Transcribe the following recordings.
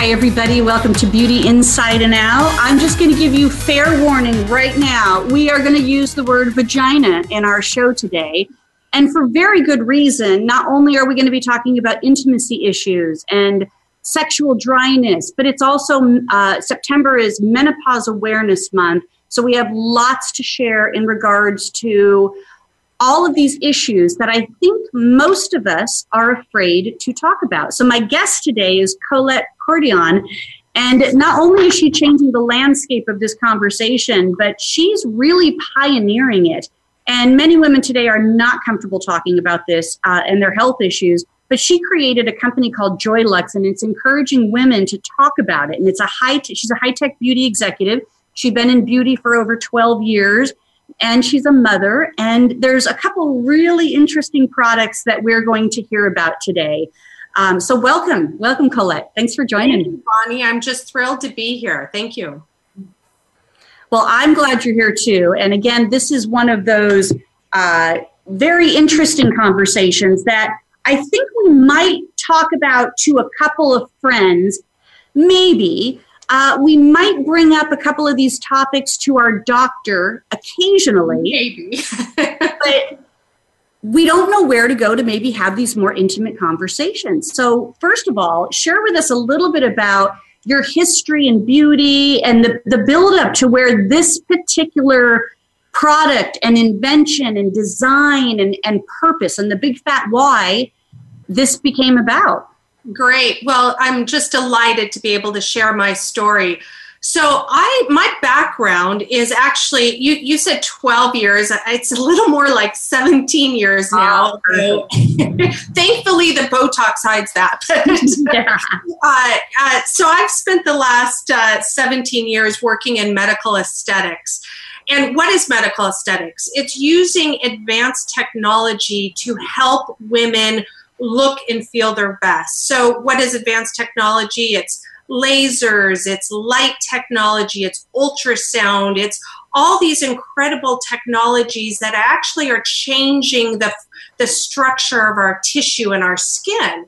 Hi, everybody. Welcome to Beauty Inside and Out. I'm just going to give you fair warning right now. We are going to use the word vagina in our show today. And for very good reason. Not only are we going to be talking about intimacy issues and sexual dryness, but it's also uh, September is Menopause Awareness Month. So we have lots to share in regards to all of these issues that I think most of us are afraid to talk about. So, my guest today is Colette And not only is she changing the landscape of this conversation, but she's really pioneering it. And many women today are not comfortable talking about this uh, and their health issues. But she created a company called Joylux, and it's encouraging women to talk about it. And it's a high. T- she's a high tech beauty executive. She's been in beauty for over 12 years and she's a mother. And there's a couple really interesting products that we're going to hear about today. Um, so welcome, welcome, Colette. Thanks for joining me. Bonnie, I'm just thrilled to be here. Thank you. Well, I'm glad you're here too. And again, this is one of those uh, very interesting conversations that I think we might talk about to a couple of friends, maybe, uh, we might bring up a couple of these topics to our doctor occasionally. Maybe. but we don't know where to go to maybe have these more intimate conversations. So, first of all, share with us a little bit about your history and beauty and the, the build up to where this particular product and invention and design and, and purpose and the big fat why this became about. Great. Well, I'm just delighted to be able to share my story. So I my background is actually you you said 12 years. It's a little more like 17 years now. Oh, Thankfully the Botox hides that. yeah. uh, uh, so I've spent the last uh, 17 years working in medical aesthetics. And what is medical aesthetics? It's using advanced technology to help women look and feel their best. So, what is advanced technology? It's lasers, it's light technology, it's ultrasound, it's all these incredible technologies that actually are changing the, the structure of our tissue and our skin.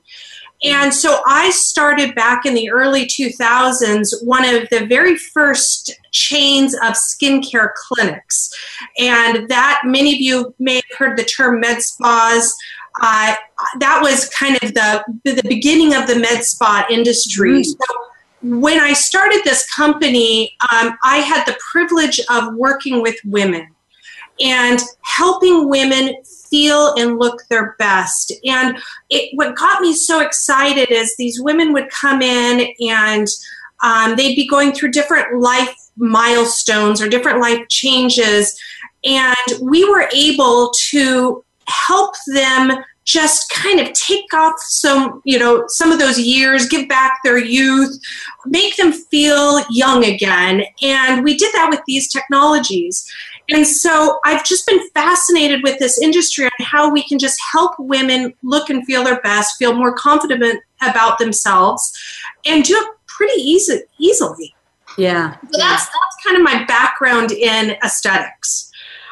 And so I started back in the early 2000s, one of the very first chains of skincare clinics. And that many of you may have heard the term med spas uh, that was kind of the the beginning of the med spa industry. Mm. So when I started this company, um, I had the privilege of working with women and helping women feel and look their best. And it, what got me so excited is these women would come in and um, they'd be going through different life milestones or different life changes. And we were able to help them just kind of take off some you know some of those years give back their youth make them feel young again. And we did that with these technologies. And so i've just been fascinated with this industry and how we can just help women look and feel their best feel more confident about themselves and do it pretty easy, easily. Yeah. So that's that's kind of my background in aesthetics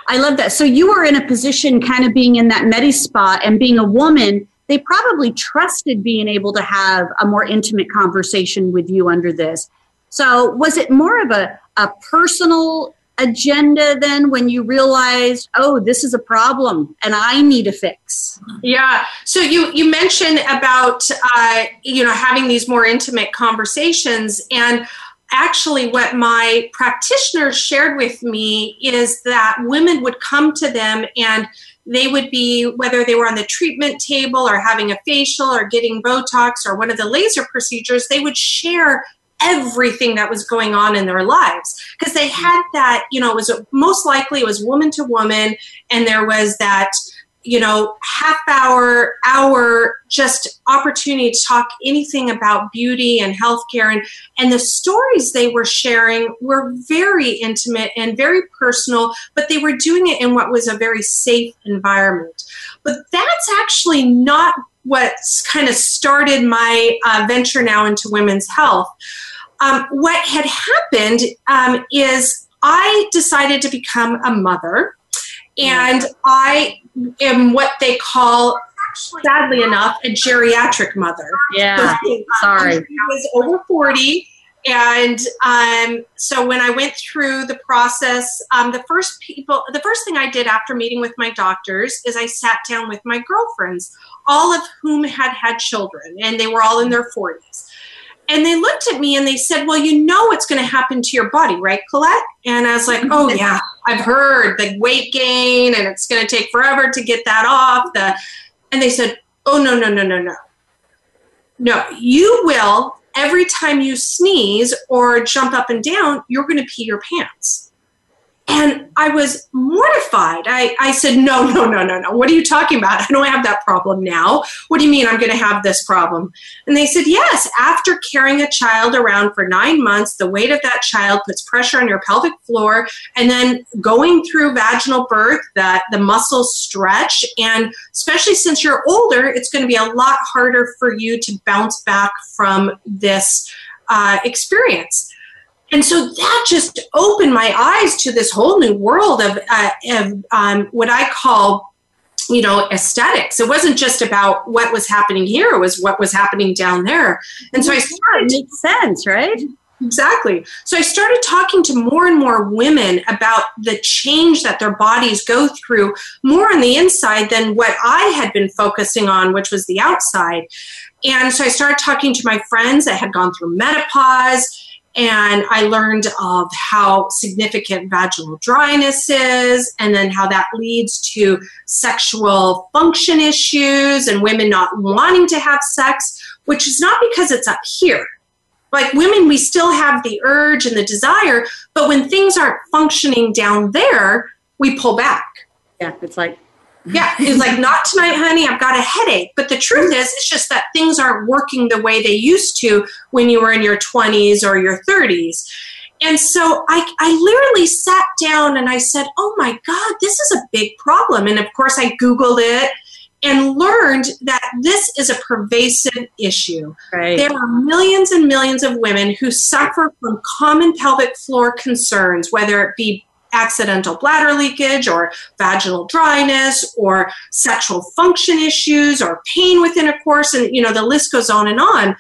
I love that. So you were in a position kind of being in that medi spot and being a woman, they probably trusted being able to have a more intimate conversation with you under this. So was it more of a, a personal agenda then when you realized oh this is a problem and i need a fix yeah so you you mentioned about uh, you know having these more intimate conversations and actually what my practitioners shared with me is that women would come to them and they would be whether they were on the treatment table or having a facial or getting botox or one of the laser procedures they would share everything that was going on in their lives. Because they had that you know it was most likely it was woman to woman and there was that you know, half hour, hour, just opportunity to talk anything about beauty and healthcare. And, and the stories they were sharing were very intimate and very personal, but they were doing it in what was a very safe environment. But that's actually not what's kind of started my uh, venture now into women's health. Um, what had happened um, is I decided to become a mother, and I am what they call, sadly enough, a geriatric mother. Yeah, sorry. I was over 40. And um, so when I went through the process, um, the first people, the first thing I did after meeting with my doctors is I sat down with my girlfriends, all of whom had had children, and they were all in their 40s. And they looked at me and they said, Well, you know what's going to happen to your body, right, Colette? And I was like, Oh, yeah, I've heard the weight gain and it's going to take forever to get that off. The, and they said, Oh, no, no, no, no, no. No, you will, every time you sneeze or jump up and down, you're going to pee your pants. And I was mortified. I, I said, No, no, no, no, no. What are you talking about? I don't have that problem now. What do you mean I'm going to have this problem? And they said, Yes, after carrying a child around for nine months, the weight of that child puts pressure on your pelvic floor. And then going through vaginal birth, that the muscles stretch. And especially since you're older, it's going to be a lot harder for you to bounce back from this uh, experience and so that just opened my eyes to this whole new world of, uh, of um, what I call, you know, aesthetics. It wasn't just about what was happening here; it was what was happening down there. And so I started. Makes sense, right? Exactly. So I started talking to more and more women about the change that their bodies go through more on the inside than what I had been focusing on, which was the outside. And so I started talking to my friends that had gone through menopause and I learned of how significant vaginal dryness is, and then how that leads to sexual function issues and women not wanting to have sex, which is not because it's up here. Like women, we still have the urge and the desire, but when things aren't functioning down there, we pull back. Yeah, it's like yeah, he's like, not tonight, honey. I've got a headache. But the truth is, it's just that things aren't working the way they used to when you were in your 20s or your 30s. And so I, I literally sat down and I said, oh my God, this is a big problem. And of course, I Googled it and learned that this is a pervasive issue. Right. There are millions and millions of women who suffer from common pelvic floor concerns, whether it be accidental bladder leakage or vaginal dryness or sexual function issues or pain within a course and you know the list goes on and on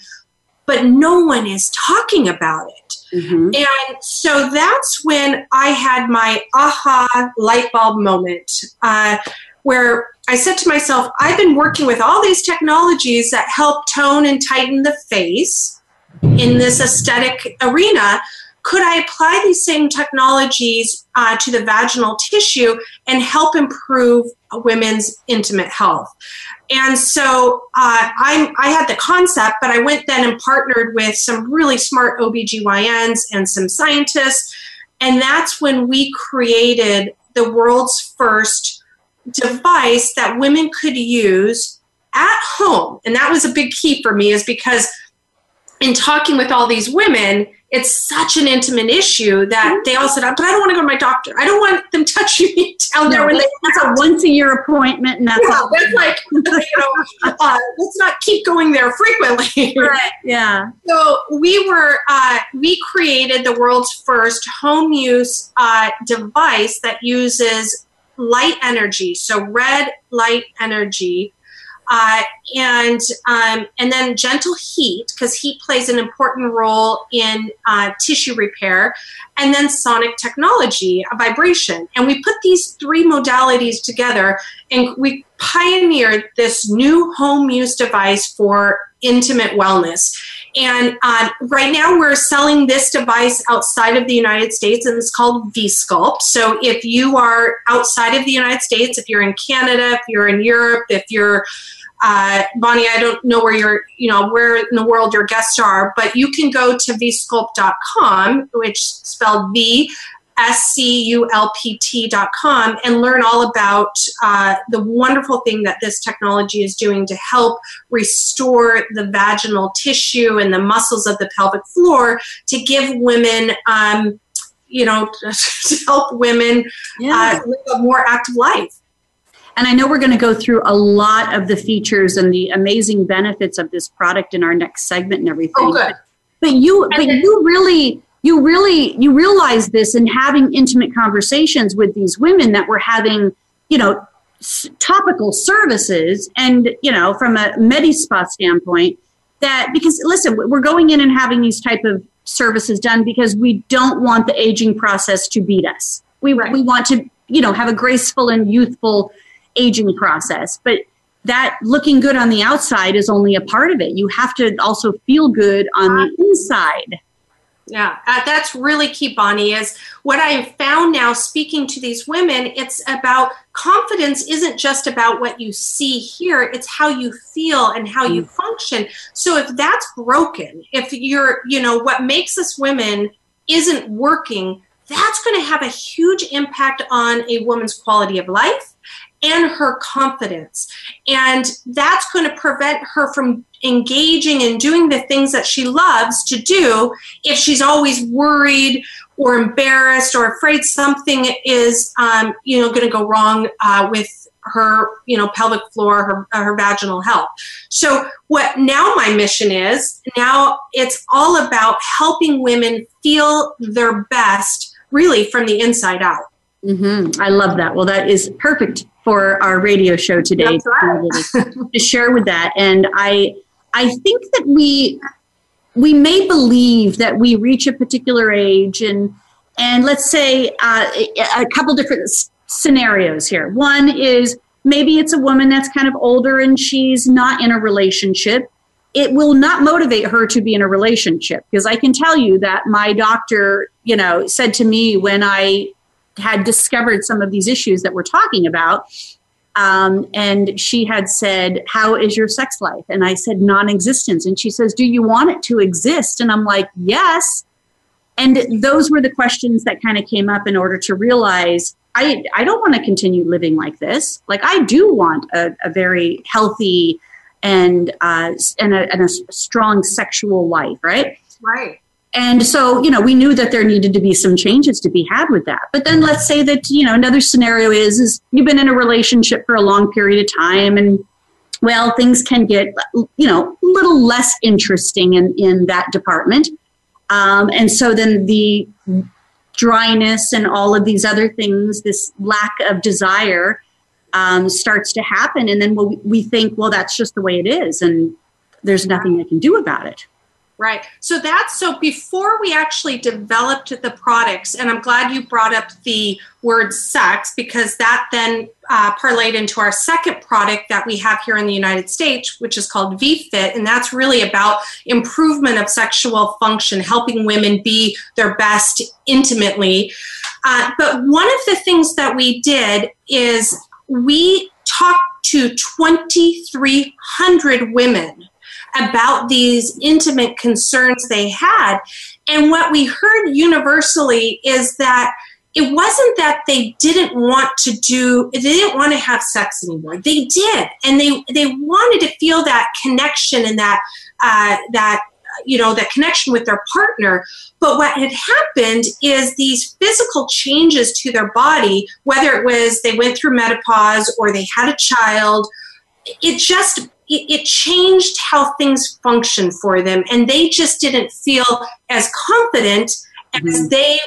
but no one is talking about it mm-hmm. and so that's when i had my aha light bulb moment uh, where i said to myself i've been working with all these technologies that help tone and tighten the face in this aesthetic arena could I apply these same technologies uh, to the vaginal tissue and help improve women's intimate health? And so uh, I, I had the concept, but I went then and partnered with some really smart OBGYNs and some scientists. And that's when we created the world's first device that women could use at home. And that was a big key for me, is because in talking with all these women, it's such an intimate issue that mm-hmm. they all said, but I don't want to go to my doctor. I don't want them touching me down no, there when they That's a once a year appointment. And that's, yeah, that's like, you know, uh, let's not keep going there frequently. right. Yeah. So we were, uh, we created the world's first home use uh, device that uses light energy. So red light energy uh, and um, and then gentle heat because heat plays an important role in uh, tissue repair, and then sonic technology, a vibration, and we put these three modalities together, and we pioneered this new home use device for intimate wellness. And um, right now, we're selling this device outside of the United States, and it's called VSculpt. So, if you are outside of the United States, if you're in Canada, if you're in Europe, if you're uh, Bonnie, I don't know where you're, you know, where in the world your guests are, but you can go to vsculpt.com, which spelled V sculpt.com and learn all about uh, the wonderful thing that this technology is doing to help restore the vaginal tissue and the muscles of the pelvic floor to give women. Um, you know, to help women yeah. uh, live a more active life. And I know we're going to go through a lot of the features and the amazing benefits of this product in our next segment and everything. Oh, good. But you, but you really you really you realize this in having intimate conversations with these women that we're having you know s- topical services and you know from a medispa standpoint that because listen we're going in and having these type of services done because we don't want the aging process to beat us. We, right. we want to you know have a graceful and youthful aging process. But that looking good on the outside is only a part of it. You have to also feel good on the uh, inside yeah, uh, that's really key, Bonnie. Is what I have found now speaking to these women, it's about confidence isn't just about what you see here, it's how you feel and how you mm. function. So if that's broken, if you're, you know, what makes us women isn't working, that's going to have a huge impact on a woman's quality of life and her confidence. And that's going to prevent her from engaging and doing the things that she loves to do if she's always worried or embarrassed or afraid something is, um, you know, going to go wrong uh, with her, you know, pelvic floor, her, her vaginal health. So what now my mission is, now it's all about helping women feel their best really from the inside out. Mm-hmm. I love that. Well, that is perfect for our radio show today right. to share with that. And I, I think that we, we may believe that we reach a particular age and, and let's say uh, a couple different scenarios here. One is maybe it's a woman that's kind of older and she's not in a relationship. It will not motivate her to be in a relationship because I can tell you that my doctor, you know, said to me when I had discovered some of these issues that we're talking about. Um, and she had said, How is your sex life? And I said, Non existence. And she says, Do you want it to exist? And I'm like, Yes. And those were the questions that kind of came up in order to realize I, I don't want to continue living like this. Like, I do want a, a very healthy and, uh, and, a, and a strong sexual life, right? Right. And so, you know, we knew that there needed to be some changes to be had with that. But then let's say that, you know, another scenario is, is you've been in a relationship for a long period of time and well, things can get, you know, a little less interesting in, in that department. Um, and so then the dryness and all of these other things, this lack of desire um, starts to happen. And then we we think, well, that's just the way it is. And there's nothing I can do about it. Right. So that's so before we actually developed the products, and I'm glad you brought up the word sex because that then uh, parlayed into our second product that we have here in the United States, which is called VFit. And that's really about improvement of sexual function, helping women be their best intimately. Uh, but one of the things that we did is we talked to 2,300 women about these intimate concerns they had. And what we heard universally is that it wasn't that they didn't want to do they didn't want to have sex anymore. They did. And they they wanted to feel that connection and that uh, that you know that connection with their partner. But what had happened is these physical changes to their body whether it was they went through menopause or they had a child it just it, it changed how things functioned for them, and they just didn't feel as confident mm-hmm. as they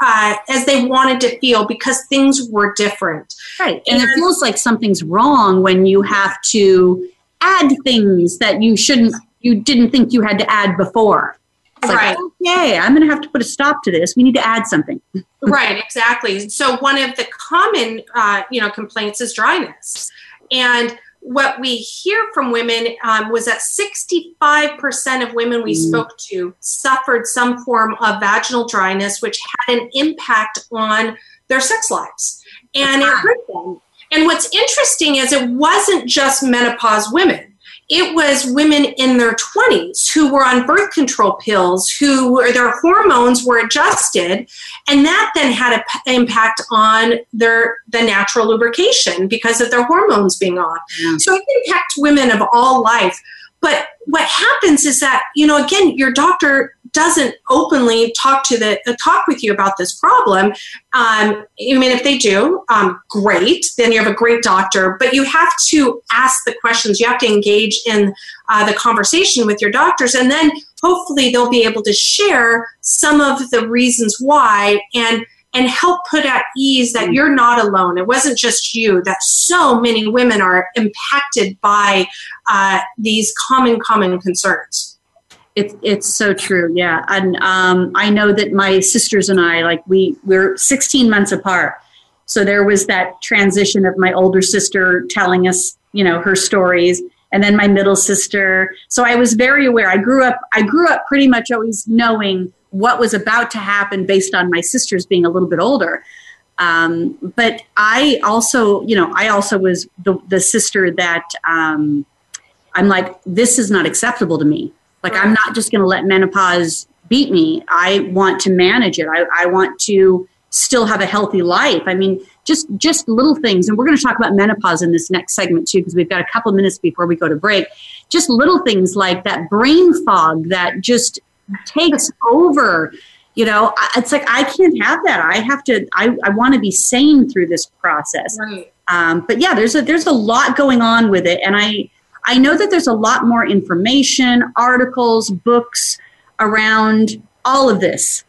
uh, as they wanted to feel because things were different. Right, and, and it feels like something's wrong when you have to add things that you shouldn't, you didn't think you had to add before. It's right. Like, okay, I'm going to have to put a stop to this. We need to add something. right, exactly. So one of the common, uh, you know, complaints is dryness, and what we hear from women um, was that 65% of women we mm. spoke to suffered some form of vaginal dryness, which had an impact on their sex lives. And it hurt them. And what's interesting is it wasn't just menopause women. It was women in their 20s who were on birth control pills, who were, their hormones were adjusted, and that then had an impact on their the natural lubrication because of their hormones being off. Yeah. So it impacts women of all life. But what happens is that, you know, again, your doctor doesn't openly talk to the uh, talk with you about this problem. Um, I mean, if they do, um, great. Then you have a great doctor. But you have to ask the questions. You have to engage in uh, the conversation with your doctors, and then hopefully they'll be able to share some of the reasons why and and help put at ease that you're not alone. It wasn't just you, that so many women are impacted by uh, these common, common concerns. It's it's so true, yeah. And um, I know that my sisters and I, like we we're 16 months apart, so there was that transition of my older sister telling us, you know, her stories, and then my middle sister. So I was very aware. I grew up I grew up pretty much always knowing what was about to happen based on my sisters being a little bit older. Um, but I also, you know, I also was the, the sister that um, I'm like, this is not acceptable to me. Like, I'm not just going to let menopause beat me. I want to manage it. I, I want to still have a healthy life. I mean, just just little things, and we're going to talk about menopause in this next segment too, because we've got a couple minutes before we go to break. Just little things like that brain fog that just takes over you know it's like i can't have that i have to i, I want to be sane through this process right. um, but yeah there's a there's a lot going on with it and i i know that there's a lot more information articles books around all of this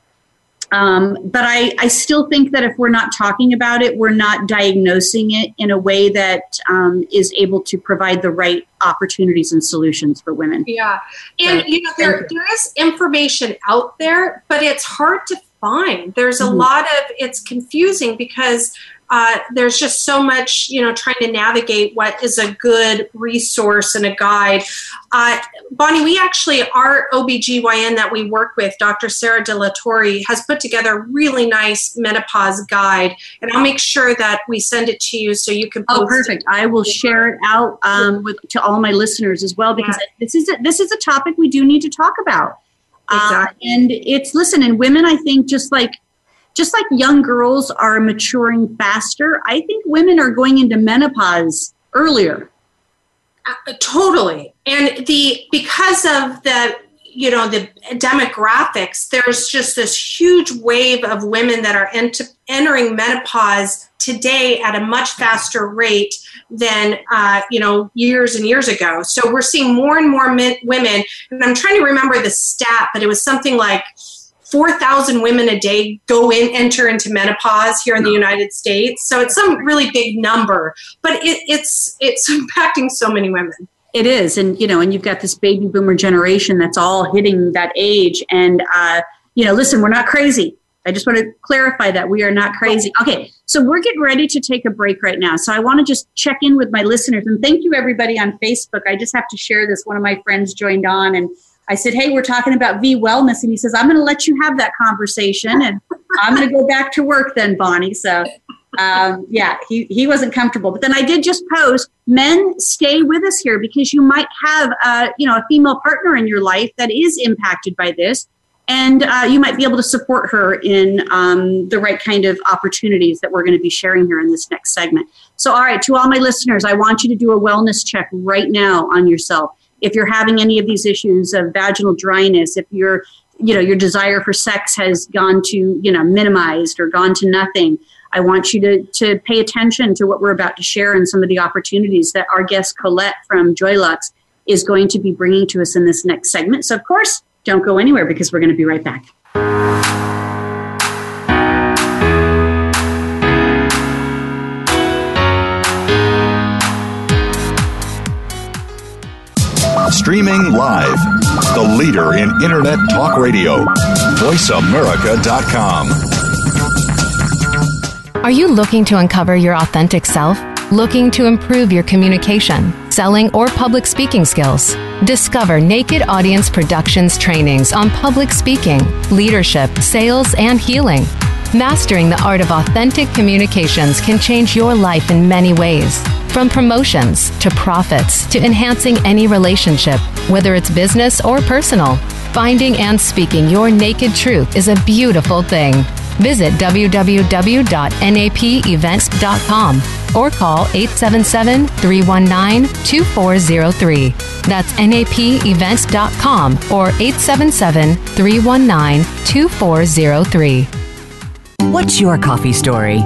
um, but I, I still think that if we're not talking about it, we're not diagnosing it in a way that um, is able to provide the right opportunities and solutions for women. Yeah. And, you know, there, there is information out there, but it's hard to find. There's a mm-hmm. lot of, it's confusing because uh, there's just so much, you know, trying to navigate what is a good resource and a guide. Uh, Bonnie, we actually, our OBGYN that we work with, Dr. Sarah De La Torre, has put together a really nice menopause guide. And I'll make sure that we send it to you so you can Oh, perfect. It. I will share it out um, with to all my listeners as well because yeah. this is a, this is a topic we do need to talk about. Exactly. Uh, and it's listen, and women, I think, just like just like young girls are maturing faster, I think women are going into menopause earlier. Uh, totally. And the because of the you know the demographics there's just this huge wave of women that are ent- entering menopause today at a much faster rate than uh, you know years and years ago so we're seeing more and more men- women and i'm trying to remember the stat but it was something like 4,000 women a day go in, enter into menopause here in the United States. So it's some really big number, but it, it's, it's impacting so many women. It is. And, you know, and you've got this baby boomer generation that's all hitting that age. And, uh, you know, listen, we're not crazy. I just want to clarify that we are not crazy. Okay, so we're getting ready to take a break right now. So I want to just check in with my listeners and thank you everybody on Facebook. I just have to share this. One of my friends joined on and I said, Hey, we're talking about V wellness. And he says, I'm going to let you have that conversation and I'm going to go back to work then, Bonnie. So, um, yeah, he, he wasn't comfortable. But then I did just post men stay with us here because you might have, a, you know, a female partner in your life that is impacted by this. And uh, you might be able to support her in um, the right kind of opportunities that we're going to be sharing here in this next segment. So, all right, to all my listeners, I want you to do a wellness check right now on yourself if you're having any of these issues of vaginal dryness, if your you know your desire for sex has gone to you know minimized or gone to nothing, I want you to to pay attention to what we're about to share and some of the opportunities that our guest Colette from Joylux is going to be bringing to us in this next segment. So of course, don't go anywhere because we're going to be right back. Streaming live. The leader in Internet talk radio. VoiceAmerica.com. Are you looking to uncover your authentic self? Looking to improve your communication, selling, or public speaking skills? Discover Naked Audience Productions trainings on public speaking, leadership, sales, and healing. Mastering the art of authentic communications can change your life in many ways. From promotions to profits to enhancing any relationship, whether it's business or personal, finding and speaking your naked truth is a beautiful thing. Visit www.napevents.com or call 877 319 2403. That's napevents.com or 877 319 2403. What's your coffee story?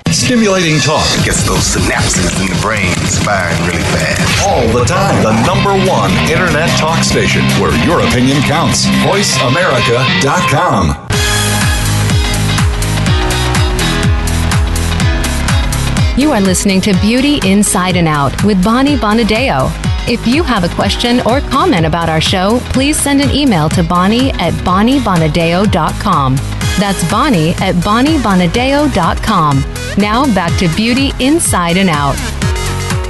Stimulating talk. Gets those synapses in the brain firing really fast. All the time. The number one internet talk station where your opinion counts. VoiceAmerica.com. You are listening to Beauty Inside and Out with Bonnie Bonadeo. If you have a question or comment about our show, please send an email to Bonnie at BonnieBonadeo.com. That's Bonnie at BonnieBonadeo.com. Now back to Beauty Inside and Out.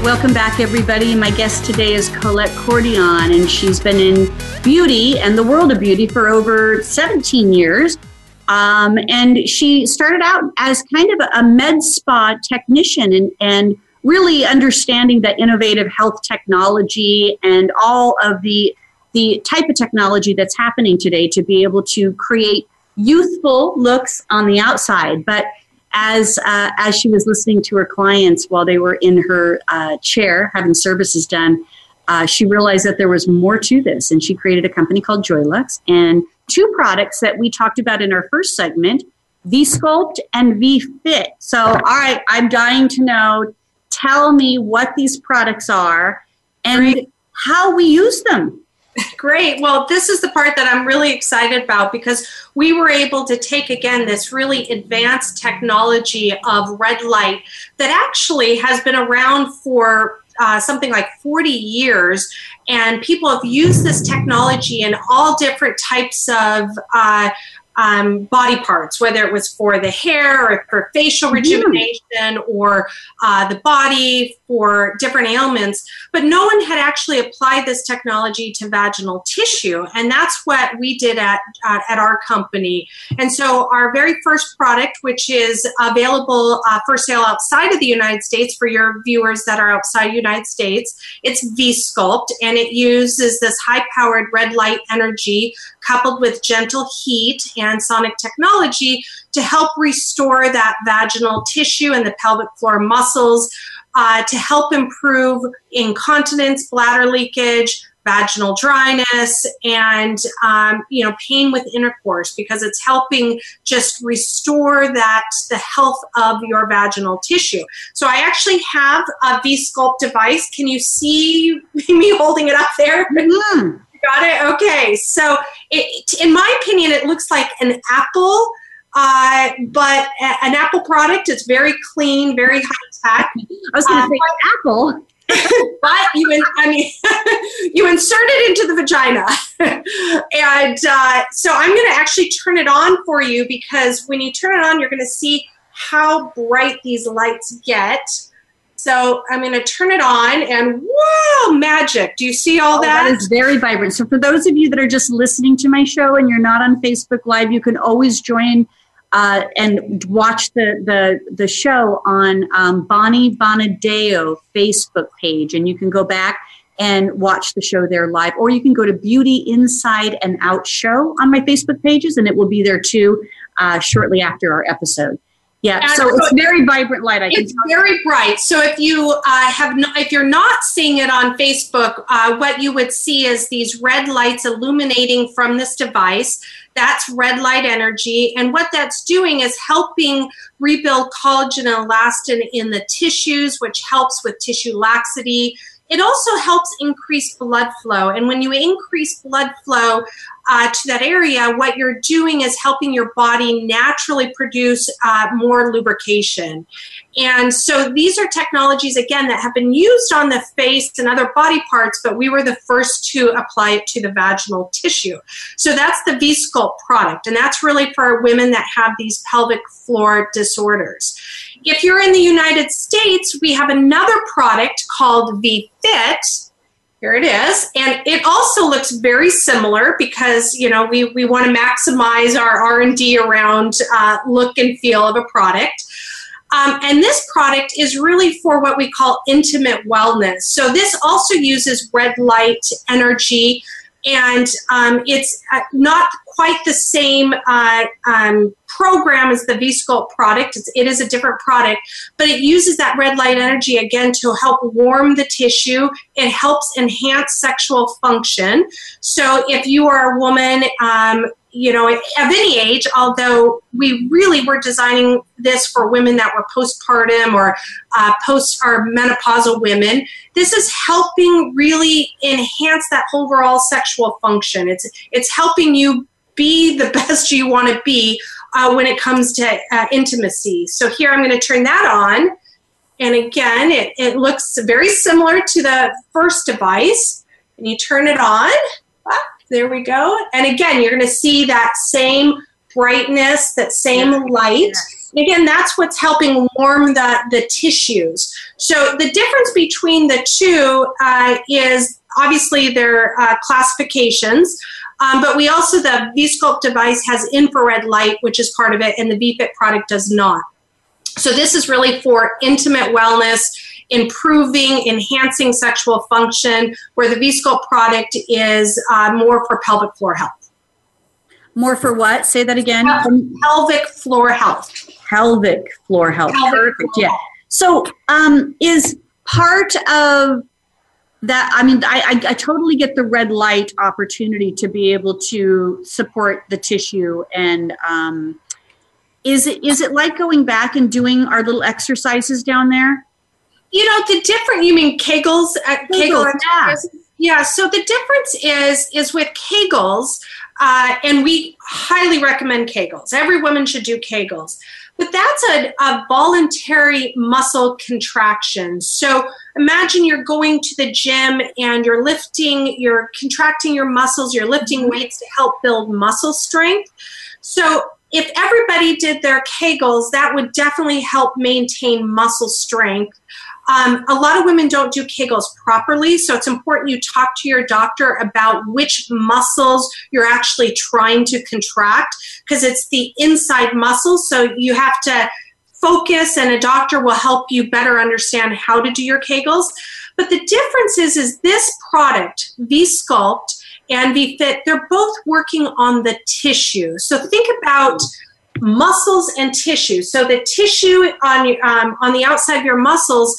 Welcome back, everybody. My guest today is Colette Courtion, and she's been in beauty and the world of beauty for over 17 years. Um, and she started out as kind of a med spa technician and, and really understanding that innovative health technology and all of the the type of technology that's happening today to be able to create youthful looks on the outside. But as uh, as she was listening to her clients while they were in her uh, chair having services done, uh, she realized that there was more to this, and she created a company called Joylux and two products that we talked about in our first segment: V Sculpt and V Fit. So, all right, I'm dying to know. Tell me what these products are and Great. how we use them. Great. Well, this is the part that I'm really excited about because we were able to take again this really advanced technology of red light that actually has been around for uh, something like 40 years. And people have used this technology in all different types of uh, um, body parts, whether it was for the hair or for facial rejuvenation or uh, the body for different ailments. But no one had actually applied this technology to vaginal tissue. And that's what we did at, uh, at our company. And so our very first product, which is available uh, for sale outside of the United States for your viewers that are outside the United States, it's V-Sculpt and it uses this high-powered red light energy coupled with gentle heat and sonic technology to help restore that vaginal tissue and the pelvic floor muscles uh, to help improve incontinence, bladder leakage, vaginal dryness, and um, you know pain with intercourse because it's helping just restore that the health of your vaginal tissue. So I actually have a V Sculpt device. Can you see me holding it up there? Mm. Got it. Okay. So, it, in my opinion, it looks like an apple, uh, but a- an Apple product. It's very clean, very high tech. I was going to Uh, say apple. but you, in, I mean, you insert it into the vagina, and uh, so I'm going to actually turn it on for you because when you turn it on, you're going to see how bright these lights get. So I'm going to turn it on, and whoa, magic! Do you see all Oh, that? that is very vibrant. So, for those of you that are just listening to my show and you're not on Facebook Live, you can always join uh, and watch the the the show on um, Bonnie Bonadeo Facebook page, and you can go back and watch the show there live, or you can go to Beauty Inside and Out Show on my Facebook pages, and it will be there too uh, shortly after our episode. Yeah, And so it's very vibrant light. I It's very bright. So if you uh, have, not, if you're not seeing it on Facebook, uh, what you would see is these red lights illuminating from this device. That's red light energy, and what that's doing is helping rebuild collagen and elastin in the tissues, which helps with tissue laxity. It also helps increase blood flow, and when you increase blood flow uh, to that area, what you're doing is helping your body naturally produce uh, more lubrication. And so these are technologies, again, that have been used on the face and other body parts, but we were the first to apply it to the vaginal tissue. So that's the V Sculpt product, and that's really for women that have these pelvic floor disorders. If you're in the United States, we have another product called V Fit. Here it is. And it also looks very similar because, you know, we, we want to maximize our R&D around uh, look and feel of a product. Um, and this product is really for what we call intimate wellness. So this also uses red light energy, and um, it's uh, not quite the same uh, um, program as the V-Sculpt product. It's, it is a different product, but it uses that red light energy again to help warm the tissue. It helps enhance sexual function. So if you are a woman, um, you know, of any age, although we really were designing this for women that were postpartum or uh, post or menopausal women, this is helping really enhance that overall sexual function. It's it's helping you be the best you want to be uh, when it comes to uh, intimacy. So here I'm going to turn that on. And again, it, it looks very similar to the first device. And you turn it on. There we go. And again, you're going to see that same brightness, that same light. And again, that's what's helping warm the, the tissues. So the difference between the two uh, is obviously their uh, classifications. Um, but we also, the V-Sculpt device has infrared light, which is part of it, and the V-Fit product does not. So this is really for intimate wellness, improving, enhancing sexual function, where the V-Sculpt product is uh, more for pelvic floor health. More for what? Say that again. Pelvic floor health. Pelvic floor health. Pelvic Perfect. floor Yeah. So, um, is part of that? I mean, I, I, I totally get the red light opportunity to be able to support the tissue and. Um, is it is it like going back and doing our little exercises down there? You know, the different, you mean Kegels? Uh, Kegel Kegels, yeah. Yeah, so the difference is is with Kegels, uh, and we highly recommend Kegels. Every woman should do Kegels. But that's a, a voluntary muscle contraction. So imagine you're going to the gym and you're lifting, you're contracting your muscles, you're lifting weights to help build muscle strength. So if everybody did their Kegels, that would definitely help maintain muscle strength. Um, a lot of women don't do Kegels properly, so it's important you talk to your doctor about which muscles you're actually trying to contract because it's the inside muscles. So you have to focus, and a doctor will help you better understand how to do your Kegels. But the difference is, is this product, V Sculpt and V Fit, they're both working on the tissue. So think about muscles and tissue. So the tissue on um, on the outside of your muscles,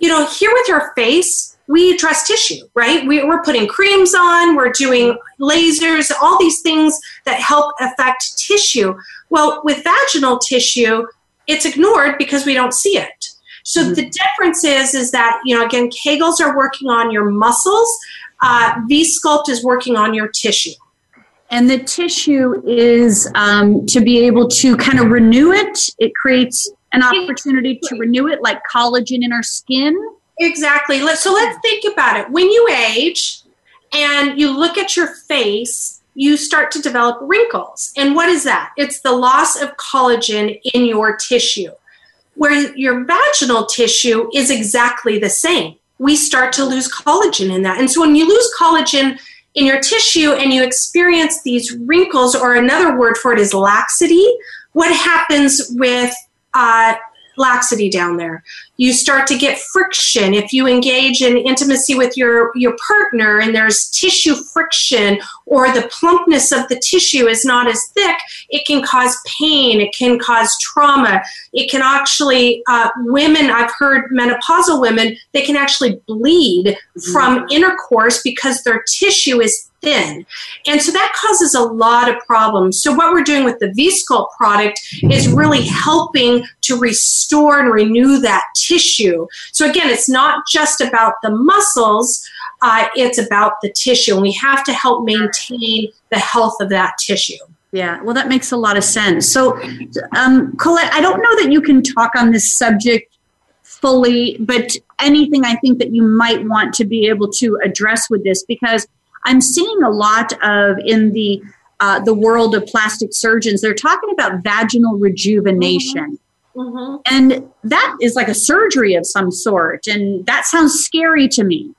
you know, here with your face, we address tissue, right? We, we're putting creams on, we're doing lasers, all these things that help affect tissue. Well, with vaginal tissue, it's ignored because we don't see it. So mm-hmm. the difference is, is that you know, again, Kegels are working on your muscles. Uh, v Sculpt is working on your tissue. And the tissue is um, to be able to kind of renew it. It creates an opportunity to renew it, like collagen in our skin. Exactly. So let's think about it. When you age and you look at your face, you start to develop wrinkles. And what is that? It's the loss of collagen in your tissue. Where your vaginal tissue is exactly the same. We start to lose collagen in that. And so when you lose collagen in your tissue and you experience these wrinkles, or another word for it is laxity, what happens with uh, laxity down there. You start to get friction if you engage in intimacy with your, your partner and there's tissue friction or the plumpness of the tissue is not as thick, it can cause pain, it can cause trauma. It can actually, uh, women, I've heard menopausal women, they can actually bleed from intercourse because their tissue is thin. And so that causes a lot of problems. So what we're doing with the V-Sculpt product is really helping to restore and renew that tissue. So again, it's not just about the muscles, uh, it's about the tissue. And we have to help maintain the health of that tissue. Yeah, well, that makes a lot of sense. So, um, Colette, I don't know that you can talk on this subject fully, but anything I think that you might want to be able to address with this because I'm seeing a lot of in the uh, the world of plastic surgeons. They're talking about vaginal rejuvenation. Mm-hmm. Mm-hmm. And that is like a surgery of some sort. And that sounds scary to me.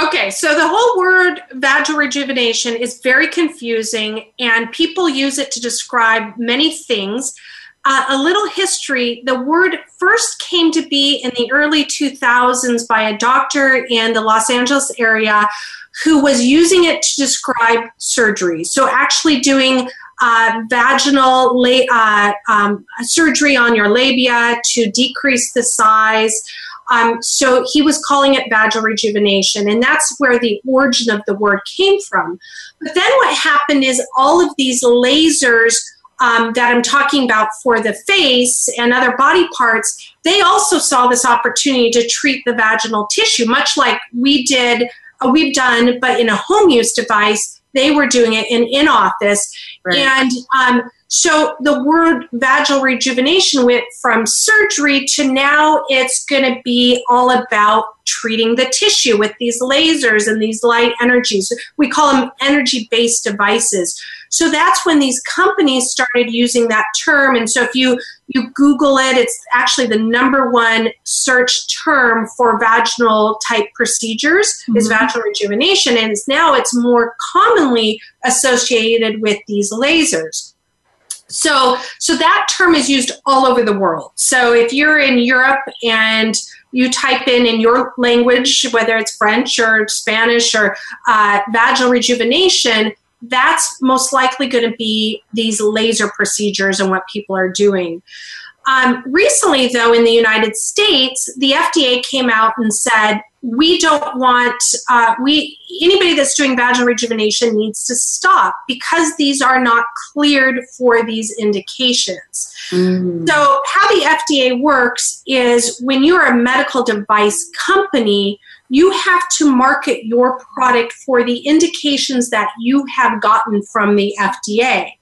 Okay, so the whole word vaginal rejuvenation is very confusing, and people use it to describe many things. Uh, a little history the word first came to be in the early 2000s by a doctor in the Los Angeles area who was using it to describe surgery. So, actually doing uh, vaginal la- uh, um, surgery on your labia to decrease the size. Um, so he was calling it vaginal rejuvenation, and that's where the origin of the word came from. But then what happened is all of these lasers um, that I'm talking about for the face and other body parts, they also saw this opportunity to treat the vaginal tissue, much like we did we've done, but in a home use device, they were doing it in in office. Right. And um, so the word vaginal rejuvenation went from surgery to now it's going to be all about treating the tissue with these lasers and these light energies. We call them energy based devices. So that's when these companies started using that term. And so if you you Google it, it's actually the number one search term for vaginal type procedures mm-hmm. is vaginal rejuvenation, and now it's more commonly associated with these lasers. So, so that term is used all over the world. So if you're in Europe and you type in in your language, whether it's French or Spanish or uh, vaginal rejuvenation, that's most likely going to be these laser procedures and what people are doing. Um, recently, though, in the United States, the FDA came out and said we don't want uh, we anybody that's doing vaginal rejuvenation needs to stop because these are not cleared for these indications. Mm. So, how the FDA works is when you're a medical device company, you have to market your product for the indications that you have gotten from the FDA.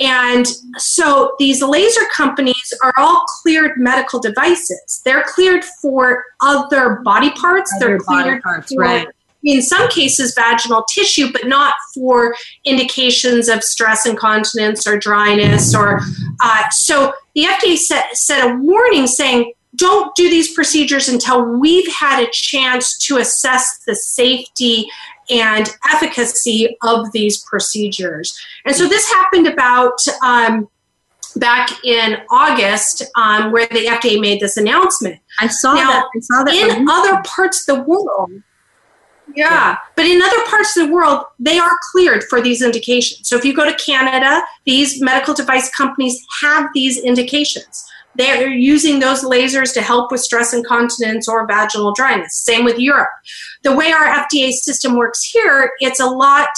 And so these laser companies are all cleared medical devices. They're cleared for other body parts. Other They're cleared parts, for, right. in some cases, vaginal tissue, but not for indications of stress incontinence or dryness. Or uh, so the FDA set, set a warning saying don't do these procedures until we've had a chance to assess the safety and efficacy of these procedures. And so this happened about um, back in August, um, where the FDA made this announcement. I saw now, that. I saw that in other parts of the world. Yeah, yeah, but in other parts of the world, they are cleared for these indications. So if you go to Canada, these medical device companies have these indications. They're using those lasers to help with stress incontinence or vaginal dryness. Same with Europe. The way our FDA system works here, it's a lot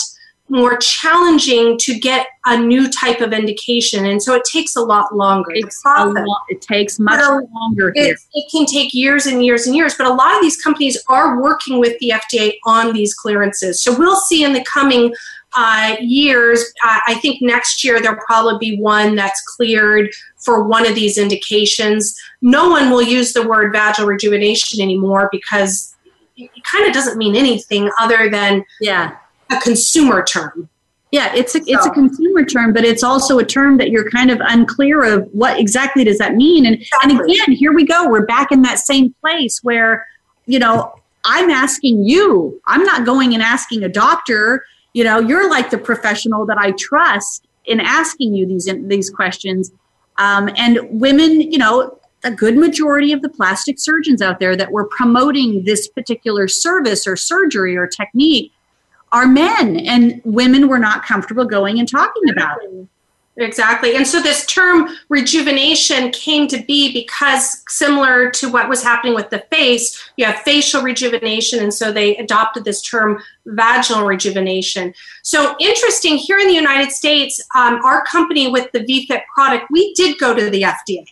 more challenging to get a new type of indication and so it takes a lot longer it, lot, it takes much longer it, it, can take years and years and years but a lot of these companies are working with the fda on these clearances so we'll see in the coming uh, years uh, i think next year there'll probably be one that's cleared for one of these indications no one will use the word vaginal rejuvenation anymore because it kind of doesn't mean anything other than yeah a consumer term. Yeah, it's a, it's a consumer term, but it's also a term that you're kind of unclear of what exactly does that mean. And, exactly. and again, here we go. We're back in that same place where, you know, I'm asking you. I'm not going and asking a doctor. You know, you're like the professional that I trust in asking you these these questions. Um, and women, you know, a good majority of the plastic surgeons out there that were promoting this particular service or surgery or technique are men, and women were not comfortable going and talking about it. Exactly. And so this term rejuvenation came to be because similar to what was happening with the face, you have facial rejuvenation. And so they adopted this term vaginal rejuvenation. So interesting here in the United States, um, our company with the VFit product, we did go to the FDA.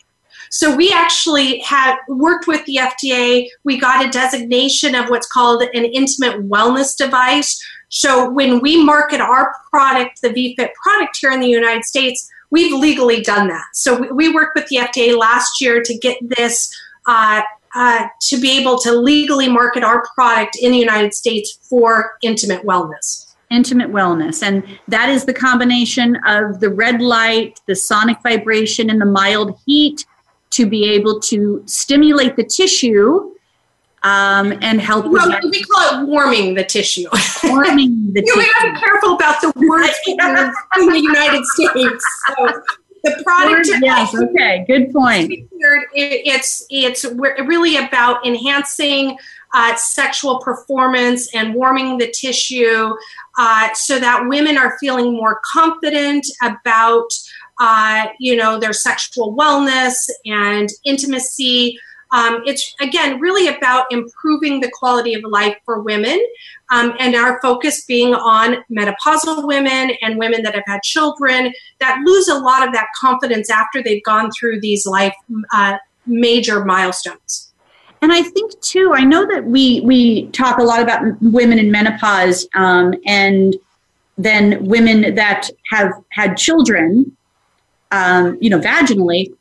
So we actually had worked with the FDA. We got a designation of what's called an intimate wellness device. So when we market our product, the VFit product here in the United States, we've legally done that. So we, worked with the FDA last year to get this uh, uh, to be able to legally market our product in the United States for intimate wellness. Intimate wellness. And that is the combination of the red light, the sonic vibration, and the mild heat to be able to stimulate the tissue um, and help well, we call it warming the tissue. Warming the tissue. we got to be careful about the words in the United States. So the product. Word, yes. Okay. Good point. It's it's really about enhancing uh, sexual performance and warming the tissue, uh, so that women are feeling more confident about uh, you know, their sexual wellness and intimacy. Um, it's again really about improving the quality of life for women, um, and our focus being on menopausal women and women that have had children that lose a lot of that confidence after they've gone through these life uh, major milestones. And I think too, I know that we we talk a lot about women in menopause um, and then women that have had children um, you know, vaginally.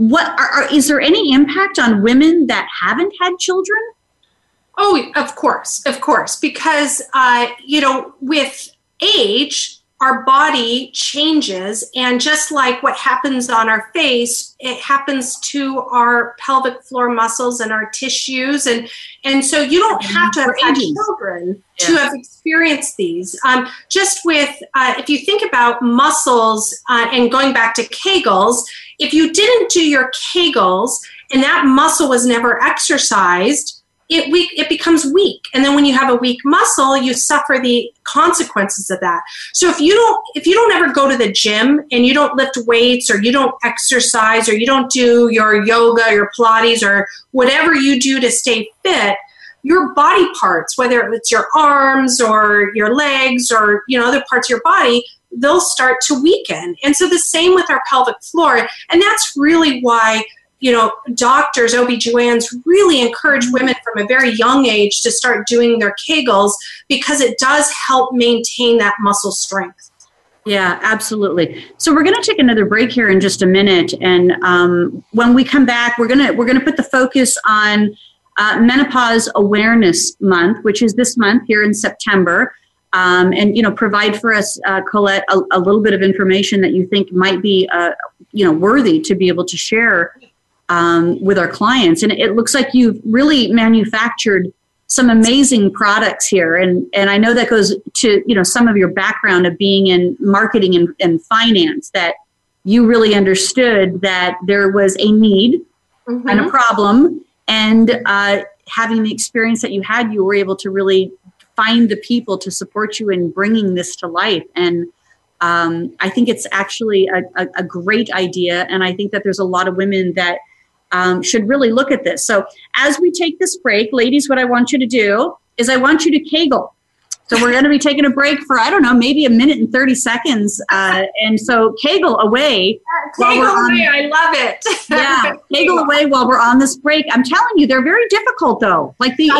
What are, are, is there any impact on women that haven't had children? Oh, of course, of course, because uh, you know, with age, our body changes and just like what happens on our face it happens to our pelvic floor muscles and our tissues and and so you don't have to have had children yeah. to have experienced these. Um, just with uh, if you think about muscles uh, and going back to kegels if you didn't do your kegels and that muscle was never exercised it weak it becomes weak. And then when you have a weak muscle you suffer the consequences of that. So if you don't if you don't ever go to the gym and you don't lift weights or you don't exercise or you don't do your yoga your pilates or whatever you do to stay fit your body parts whether it's your arms or your legs or you know other parts of your body they'll start to weaken. And so the same with our pelvic floor. And that's really why you know, doctors, OBGYNs really encourage women from a very young age to start doing their Kegels because it does help maintain that muscle strength. Yeah, absolutely. So we're going to take another break here in just a minute, and um, when we come back, we're gonna we're gonna put the focus on uh, Menopause Awareness Month, which is this month here in September, um, and you know provide for us, uh, Colette, a, a, little bit of information that you think might be uh, you know worthy to be able to share um, with our clients. And it looks like you've really manufactured some amazing products here. And, and I know that goes to, you know, some of your background of being in marketing and, and finance that you really understood that there was a need mm-hmm. and a problem. And uh, having the experience that you had, you were able to really find the people to support you in bringing this to life. And um, I think it's actually a, a, a, great idea. And I think that there's a lot of women that um, should really look at this. So as we take this break, ladies, what I want you to do is I want you to kegel. So we're going to be taking a break for I don't know, maybe a minute and thirty seconds, uh, and so kegel away. Kegel away, I love it. yeah, kegel away while we're on this break. I'm telling you, they're very difficult though. Like the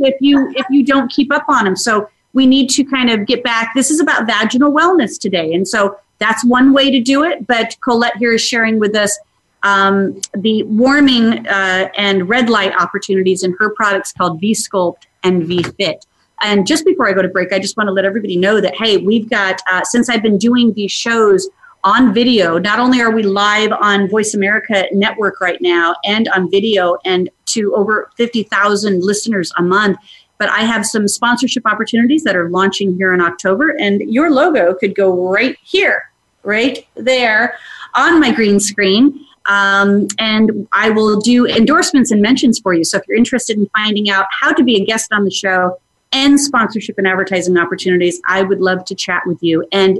if you if you don't keep up on them. So we need to kind of get back. This is about vaginal wellness today, and so that's one way to do it. But Colette here is sharing with us um, the warming uh, and red light opportunities in her products called V Sculpt and V Fit. And just before I go to break, I just want to let everybody know that, hey, we've got, uh, since I've been doing these shows on video, not only are we live on Voice America Network right now and on video and to over 50,000 listeners a month, but I have some sponsorship opportunities that are launching here in October. And your logo could go right here, right there on my green screen Um, and I will do endorsements and mentions for you. So if you're interested in finding out how to be a guest on the show and sponsorship and advertising opportunities, I would love to chat with you and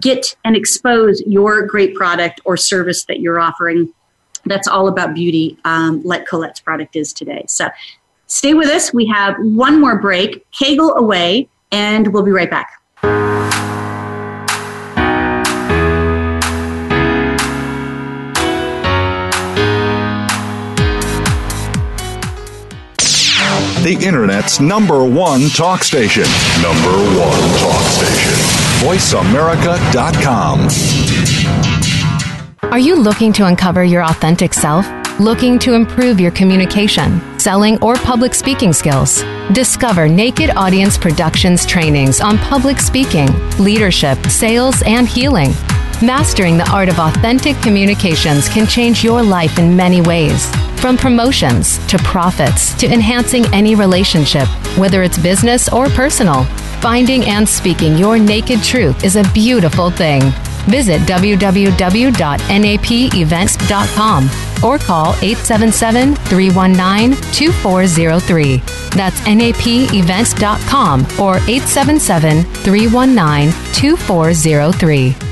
get and expose your great product or service that you're offering. That's all about beauty, um, like Colette's product is today. So stay with us. We have one more break, Kegel away, and we'll be right back. The Internet's number one talk station. Number one talk station. VoiceAmerica.com. Are you looking to uncover your authentic self? Looking to improve your communication, selling, or public speaking skills? Discover Naked Audience Productions trainings on public speaking, leadership, sales, and healing. Mastering the art of authentic communications can change your life in many ways. From promotions to profits to enhancing any relationship, whether it's business or personal, finding and speaking your naked truth is a beautiful thing. Visit www.napevents.com or call 877 319 2403. That's napevents.com or 877 319 2403.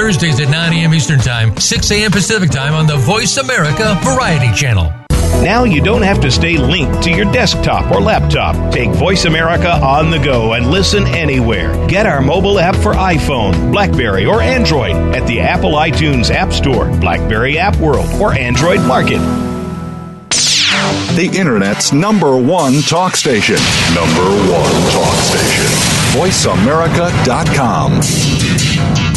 Thursdays at 9 a.m. Eastern Time, 6 a.m. Pacific Time on the Voice America Variety Channel. Now you don't have to stay linked to your desktop or laptop. Take Voice America on the go and listen anywhere. Get our mobile app for iPhone, Blackberry, or Android at the Apple iTunes App Store, Blackberry App World, or Android Market. The Internet's number one talk station. Number one talk station. VoiceAmerica.com.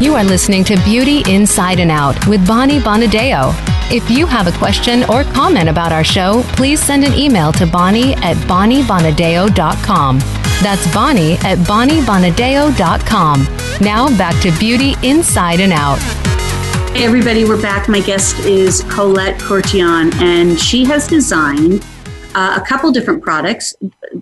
You are listening to Beauty Inside and Out with Bonnie Bonadeo. If you have a question or comment about our show, please send an email to Bonnie at BonnieBonadeo.com. That's Bonnie at BonnieBonadeo.com. Now back to Beauty Inside and Out. Hey everybody, we're back. My guest is Colette Courtion, and she has designed uh, a couple different products.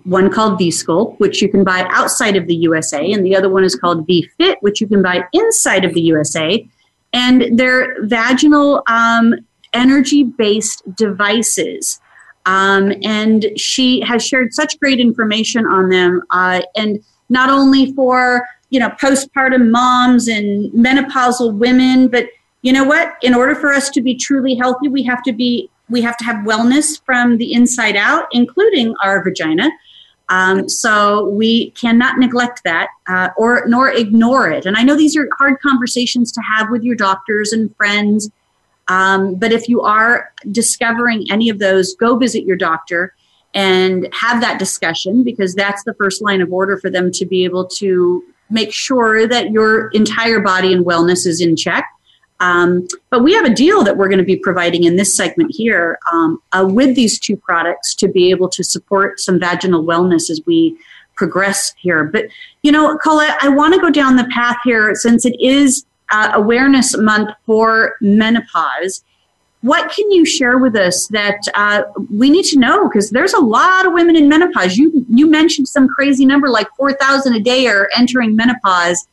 One called V Sculpt, which you can buy outside of the USA, and the other one is called V Fit, which you can buy inside of the USA. And they're vaginal um, energy based devices. Um, and she has shared such great information on them. Uh, and not only for, you know, postpartum moms and menopausal women, but you know what? In order for us to be truly healthy, we have to be we have to have wellness from the inside out, including our vagina. Um, so we cannot neglect that uh, or nor ignore it. And I know these are hard conversations to have with your doctors and friends. Um, but if you are discovering any of those, go visit your doctor and have that discussion because that's the first line of order for them to be able to make sure that your entire body and wellness is in check. Um, but we have a deal that we're going to be providing in this segment here um, uh, with these two products to be able to support some vaginal wellness as we progress here. But, you know, Colette, I want to go down the path here since it is uh, Awareness Month for menopause. What can you share with us that uh, we need to know? Because there's a lot of women in menopause. You you mentioned some crazy number like four thousand a day are entering menopause,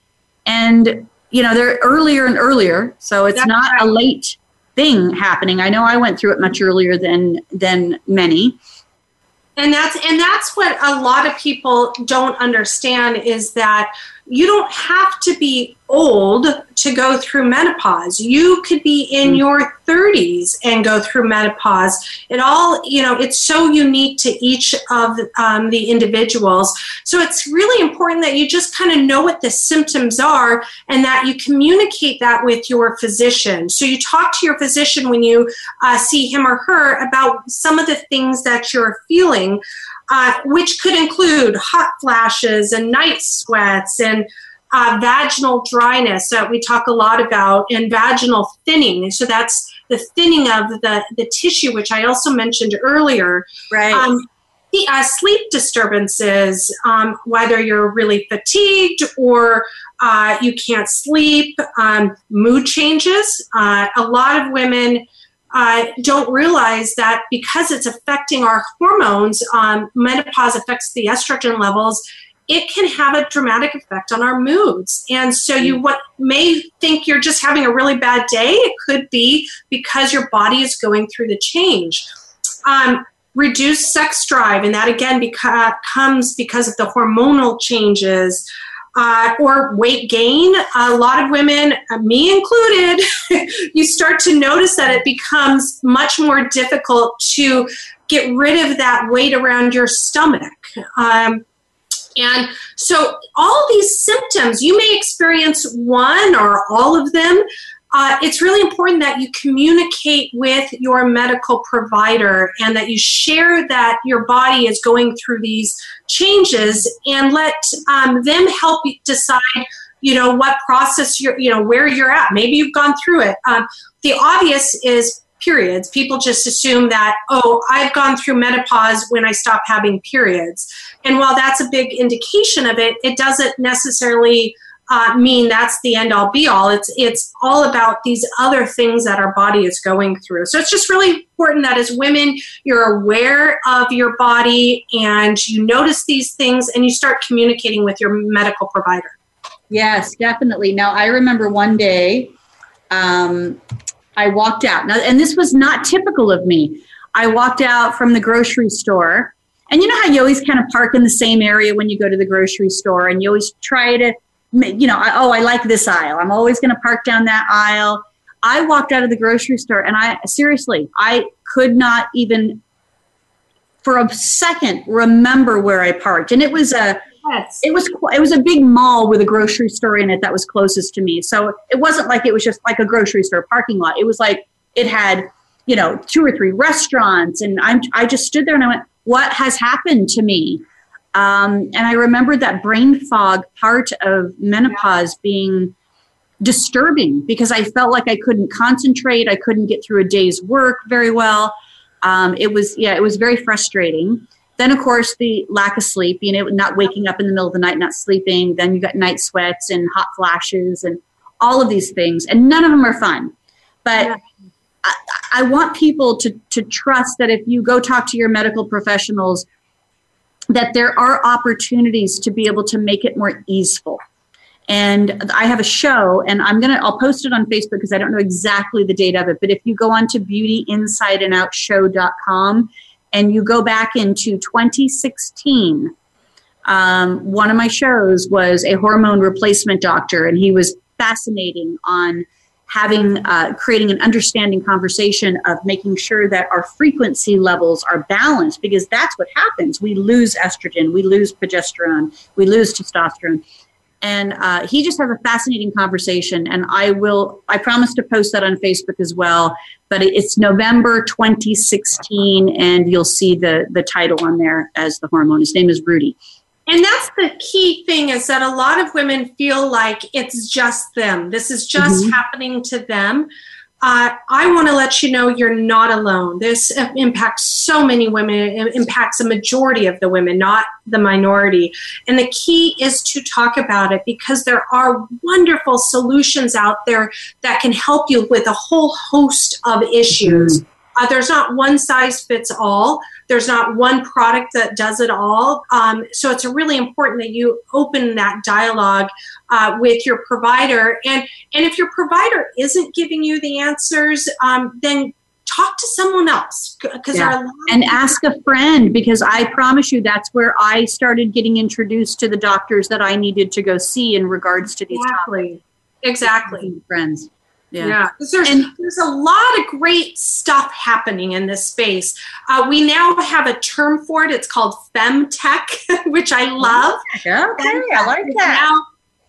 and you know they're earlier and earlier. So it's That's not right. a late thing happening. I know i went through it much earlier than than many. And that's and that's what a lot of people don't understand is that you don't have to be old to go through menopause. You could be in mm. your 30s and go through menopause. It all, you know, it's so unique to each of um, the individuals. So it's really important that you just kind of know what the symptoms are and that you communicate that with your physician. So you talk to your physician when you uh, see him or her about some of the things that you're feeling. Uh, which could include hot flashes and night sweats and uh, vaginal dryness that we talk a lot about, and vaginal thinning. So that's the thinning of the, the tissue, which I also mentioned earlier. Right. Um, the, uh, sleep disturbances, um, whether you're really fatigued or uh, you can't sleep, um, mood changes. Uh, a lot of women uh, don't realize that because it's affecting our hormones, um, menopause affects the estrogen levels. It can have a dramatic effect on our moods. And so you Mm. what may think you're just having a really bad day, it could be because your body is going through the change. Um, reduced sex drive, and that again beca- comes because of the hormonal changes. Uh, or weight gain. A lot of women, uh, me included, you start to notice that it becomes much more difficult to get rid of that weight around your stomach. Um, and so, all these symptoms, you may experience one or all of them. Uh, it's really important that you communicate with your medical provider and that you share that your body is going through these changes and let um, them help you decide you know what process you're you know where you're at. Maybe you've gone through it. Um, the obvious is periods. People just assume that oh i've gone through menopause when i stop having periods. And while that's a big indication of it it doesn't necessarily uh, mean that's the end all be all it's it's all about these other things that our body is going through so it's just really important that as women you're aware of your body and you notice these things and you start communicating with your medical provider Yes, definitely. Now, I remember one day um, I walked out. Now, and this was not typical of me. I walked out from the grocery store. And you know how you always kind of park in the same area when you go to the grocery store and you always try to, you know, oh, I like this aisle. I'm always going to park down that aisle. I walked out of the grocery store and I seriously, I could not even for a second remember where I parked. And it was a, yes. it was it was a big mall with a grocery store in it that was closest to me. So it wasn't like it was just like a grocery store parking lot. It was like it had you know two or three restaurants, and I'm I just stood there and I went, "What has happened to me?" Um, and I remembered that brain fog part of menopause being disturbing because I felt like I couldn't concentrate. I couldn't get through a day's work very well. Um, it was yeah, it was very frustrating. Then, of course, the lack of sleep, you know, not waking up in the middle of the night, not sleeping. Then you got night sweats and hot flashes and all of these things. And none of them are fun. But Yeah. I, I want people to, to trust that if you go talk to your medical professionals, that there are opportunities to be able to make it more easeful. And I have a show, and I'm gonna I'll post it on Facebook because I don't know exactly the date of it. But if you go on to beautyinsideandoutshow.com and you go back into 2016, um, one of my shows was a hormone replacement doctor, and he was fascinating on having uh, creating an understanding conversation of making sure that our frequency levels are balanced because that's what happens. We lose estrogen we lose progesterone we lose testosterone. And uh, he just has a fascinating conversation and i will i promise to post that on facebook as well but it's november 2016 and you'll see the the title on there as the hormone. His name is rudy And that's the key thing is that a lot of women feel like it's just them. This is just Mhm. happening to them. Uh, I want to let you know you're not alone. This uh, impacts so many women. It impacts a majority of the women, not the minority. And the key is to talk about it because there are wonderful solutions out there that can help you with a whole host of issues. Uh, there's not one size fits all. There's not one product that does it all. Um, so it's really important that you open that dialogue uh, with your provider. And and if your provider isn't giving you the answers, um, then talk to someone else because Yeah. and ask a friend because I promise you that's where I started getting introduced to the doctors that I needed to go see in regards to these exactly exactly. Friends. Yeah, Yeah. 'Cause there's And- there's a lot of great stuff happening in this space. Uh, we now have a term for it. It's called femtech, which I love. Yeah, okay, I like that. Now,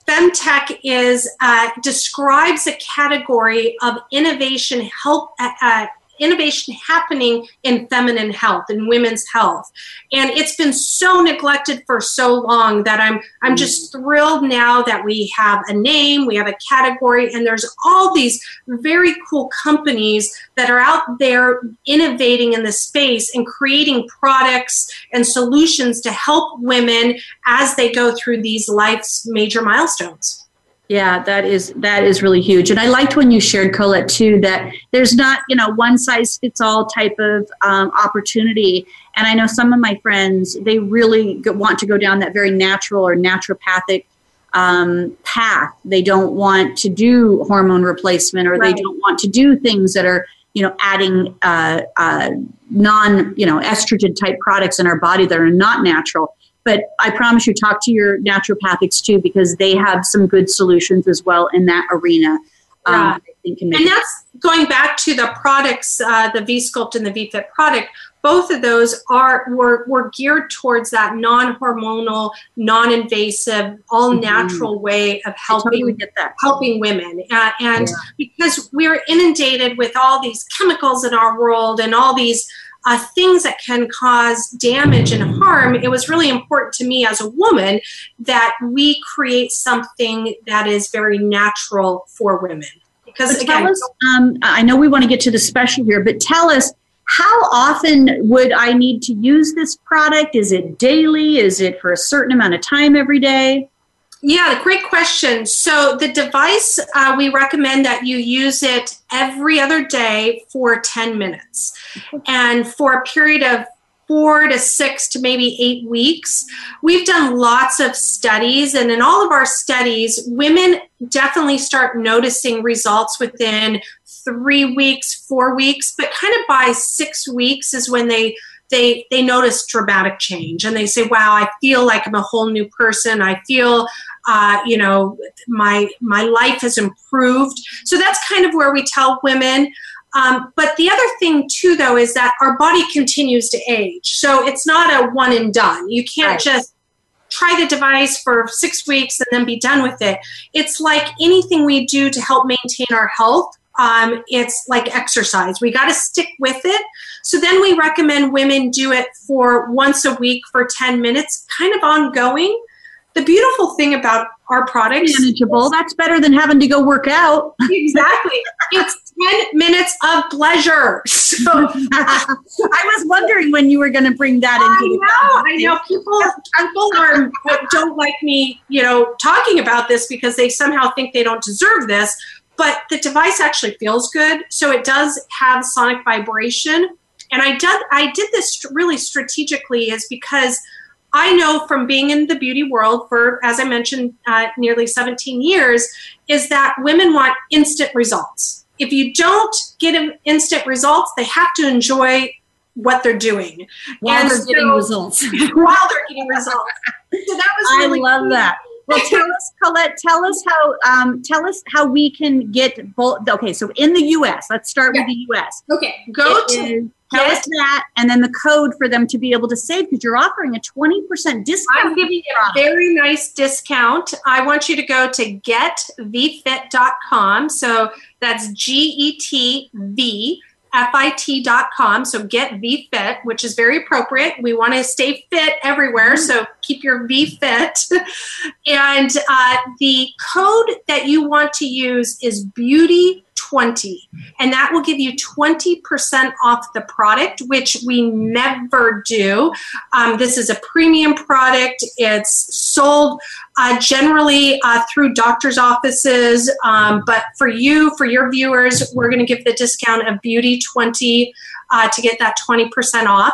femtech is uh, describes a category of innovation help uh, uh, innovation happening in feminine health and women's health. And it's been so neglected for so long that I'm I'm just mm. thrilled now that we have a name, we have a category, and there's all these very cool companies that are out there innovating in the space and creating products and solutions to help women as they go through these life's major milestones. Yeah, that is that is really huge, and I liked when you shared Colette too that there's not you know one size fits all type of um, opportunity. And I know some of my friends they really want to go down that very natural or naturopathic um, path. They don't want to do hormone replacement, or right. they don't want to do things that are you know adding uh, uh, non you know estrogen type products in our body that are not natural but I promise you, talk to your naturopathics too, because they have some good solutions as well in that arena. Um, and that's going back to the products, uh, the V Sculpt and the V Fit product. Both of those are were, were geared towards that non-hormonal, non-invasive, all mm-hmm. natural mm-hmm. way of helping totally helping women. Uh, and yeah. because we're inundated with all these chemicals in our world and all these uh, things that can cause damage and harm, it was really important to me as a woman that we create something that is very natural for women. Because but again, us, um, I know we want to get to the special here, but tell us how often would I need to use this product? Is it daily? Is it for a certain amount of time every day? Yeah, great question. So the device, uh, we recommend that you use it every other day for 10 minutes. And for a period of four to six to maybe eight weeks. We've done lots of studies, and in all of our studies, women definitely start noticing results within three weeks, four weeks, but kind of by six weeks is when they they they notice dramatic change and they say wow i feel like i'm a whole new person i feel uh, you know my my life has improved so that's kind of where we tell women um, but the other thing too though is that our body continues to age so it's not a one and done you can't right. just try the device for six weeks and then be done with it it's like anything we do to help maintain our health um, it's like exercise. We got to stick with it. So then we recommend women do it for once a week for 10 minutes, kind of ongoing. The beautiful thing about our products manageable. That's better than having to go work out. exactly. It's 10 minutes of pleasure. So I was wondering when you were going to bring that into I know, I know people people are don't like me, you know, talking about this because they somehow think they don't deserve this but the device actually feels good. So it does have sonic vibration. And I did, I did this really strategically is because I know from being in the beauty world for, as I mentioned, uh, nearly 17 years, is that women want instant results. If you don't get instant results, they have to enjoy what they're doing while and they're so, getting results. while they're getting results. So that was really I love cool. that. Well, tell us, Colette. Tell us how. Um, tell us how we can get both. Okay, so in the U.S., let's start yeah. with the U.S. Okay, go it to. Tell us that, and then the code for them to be able to save because you're offering a twenty percent discount. I'm giving you a very nice discount. I want you to go to getvfit.com. So that's G E T V fit.com. So get V Fit, which is very appropriate. We want to stay fit everywhere. Mm-hmm. So keep your V Fit. and uh, the code that you want to use is Beauty 20 and that will give you 20% off the product which we never do. Um, this is a premium product. It's sold uh, generally uh, through doctors offices. Um, but for you for your viewers we're going to give the discount of beauty 20 uh, to get that 20% off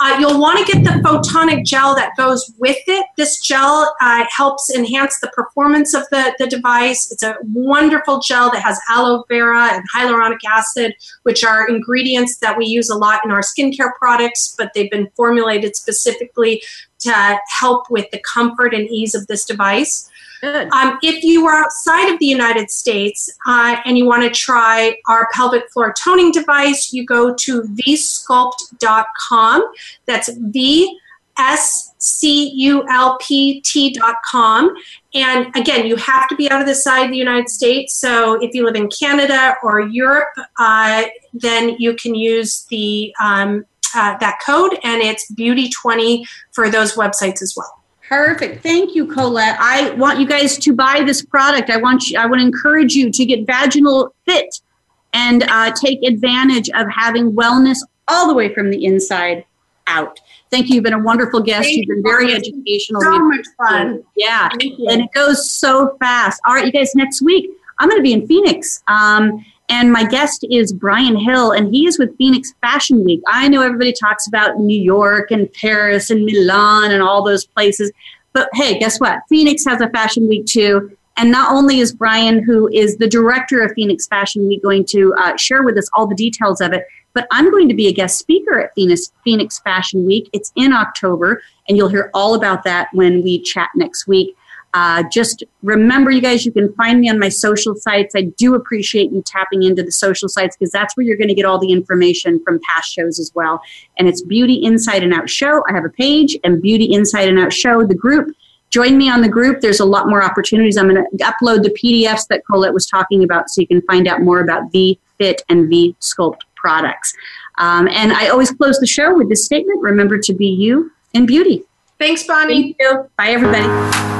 uh, you'll want to get the photonic gel that goes with it. This gel uh, helps enhance the performance of the, the device. It's a wonderful gel that has aloe vera and hyaluronic acid, which are ingredients that we use a lot in our skincare products, but they've been formulated specifically to help with the comfort and ease of this device. Um, if you are outside of the United States uh, and you want to try our pelvic floor toning device, you go to vsculpt.com. That's V S C U L P T.com. And again, you have to be out of the side of the United States. So if you live in Canada or Europe, uh, then you can use the um, uh, that code, and it's Beauty twenty for those websites as well. Perfect. Thank you, Colette. I want you guys to buy this product. I want you, I want to encourage you to get vaginal fit and uh, take advantage of having wellness all the way from the inside out. Thank you. You've been a wonderful guest. Thank You've been you. very educational. So much fun. Yeah. Thank you. And it goes so fast. All right, you guys, next week, I'm going to be in Phoenix. Um, and my guest is Brian Hill, and he is with Phoenix Fashion Week. I know everybody talks about New York and Paris and Milan and all those places. But hey, guess what? Phoenix has a fashion week too. And not only is Brian, who is the director of Phoenix Fashion Week, going to uh, share with us all the details of it, but I'm going to be a guest speaker at Phoenix, Phoenix Fashion Week. It's in October, and you'll hear all about that when we chat next week. Uh, just remember, you guys, you can find me on my social sites. I do appreciate you tapping into the social sites because that's where you're going to get all the information from past shows as well. And it's Beauty Inside and Out Show. I have a page and Beauty Inside and Out Show, the group. Join me on the group. There's a lot more opportunities. I'm going to upload the PDFs that Colette was talking about so you can find out more about V Fit and V Sculpt products. Um, and I always close the show with this statement remember to be you in beauty. Thanks, Bonnie. Thank you. Bye, everybody.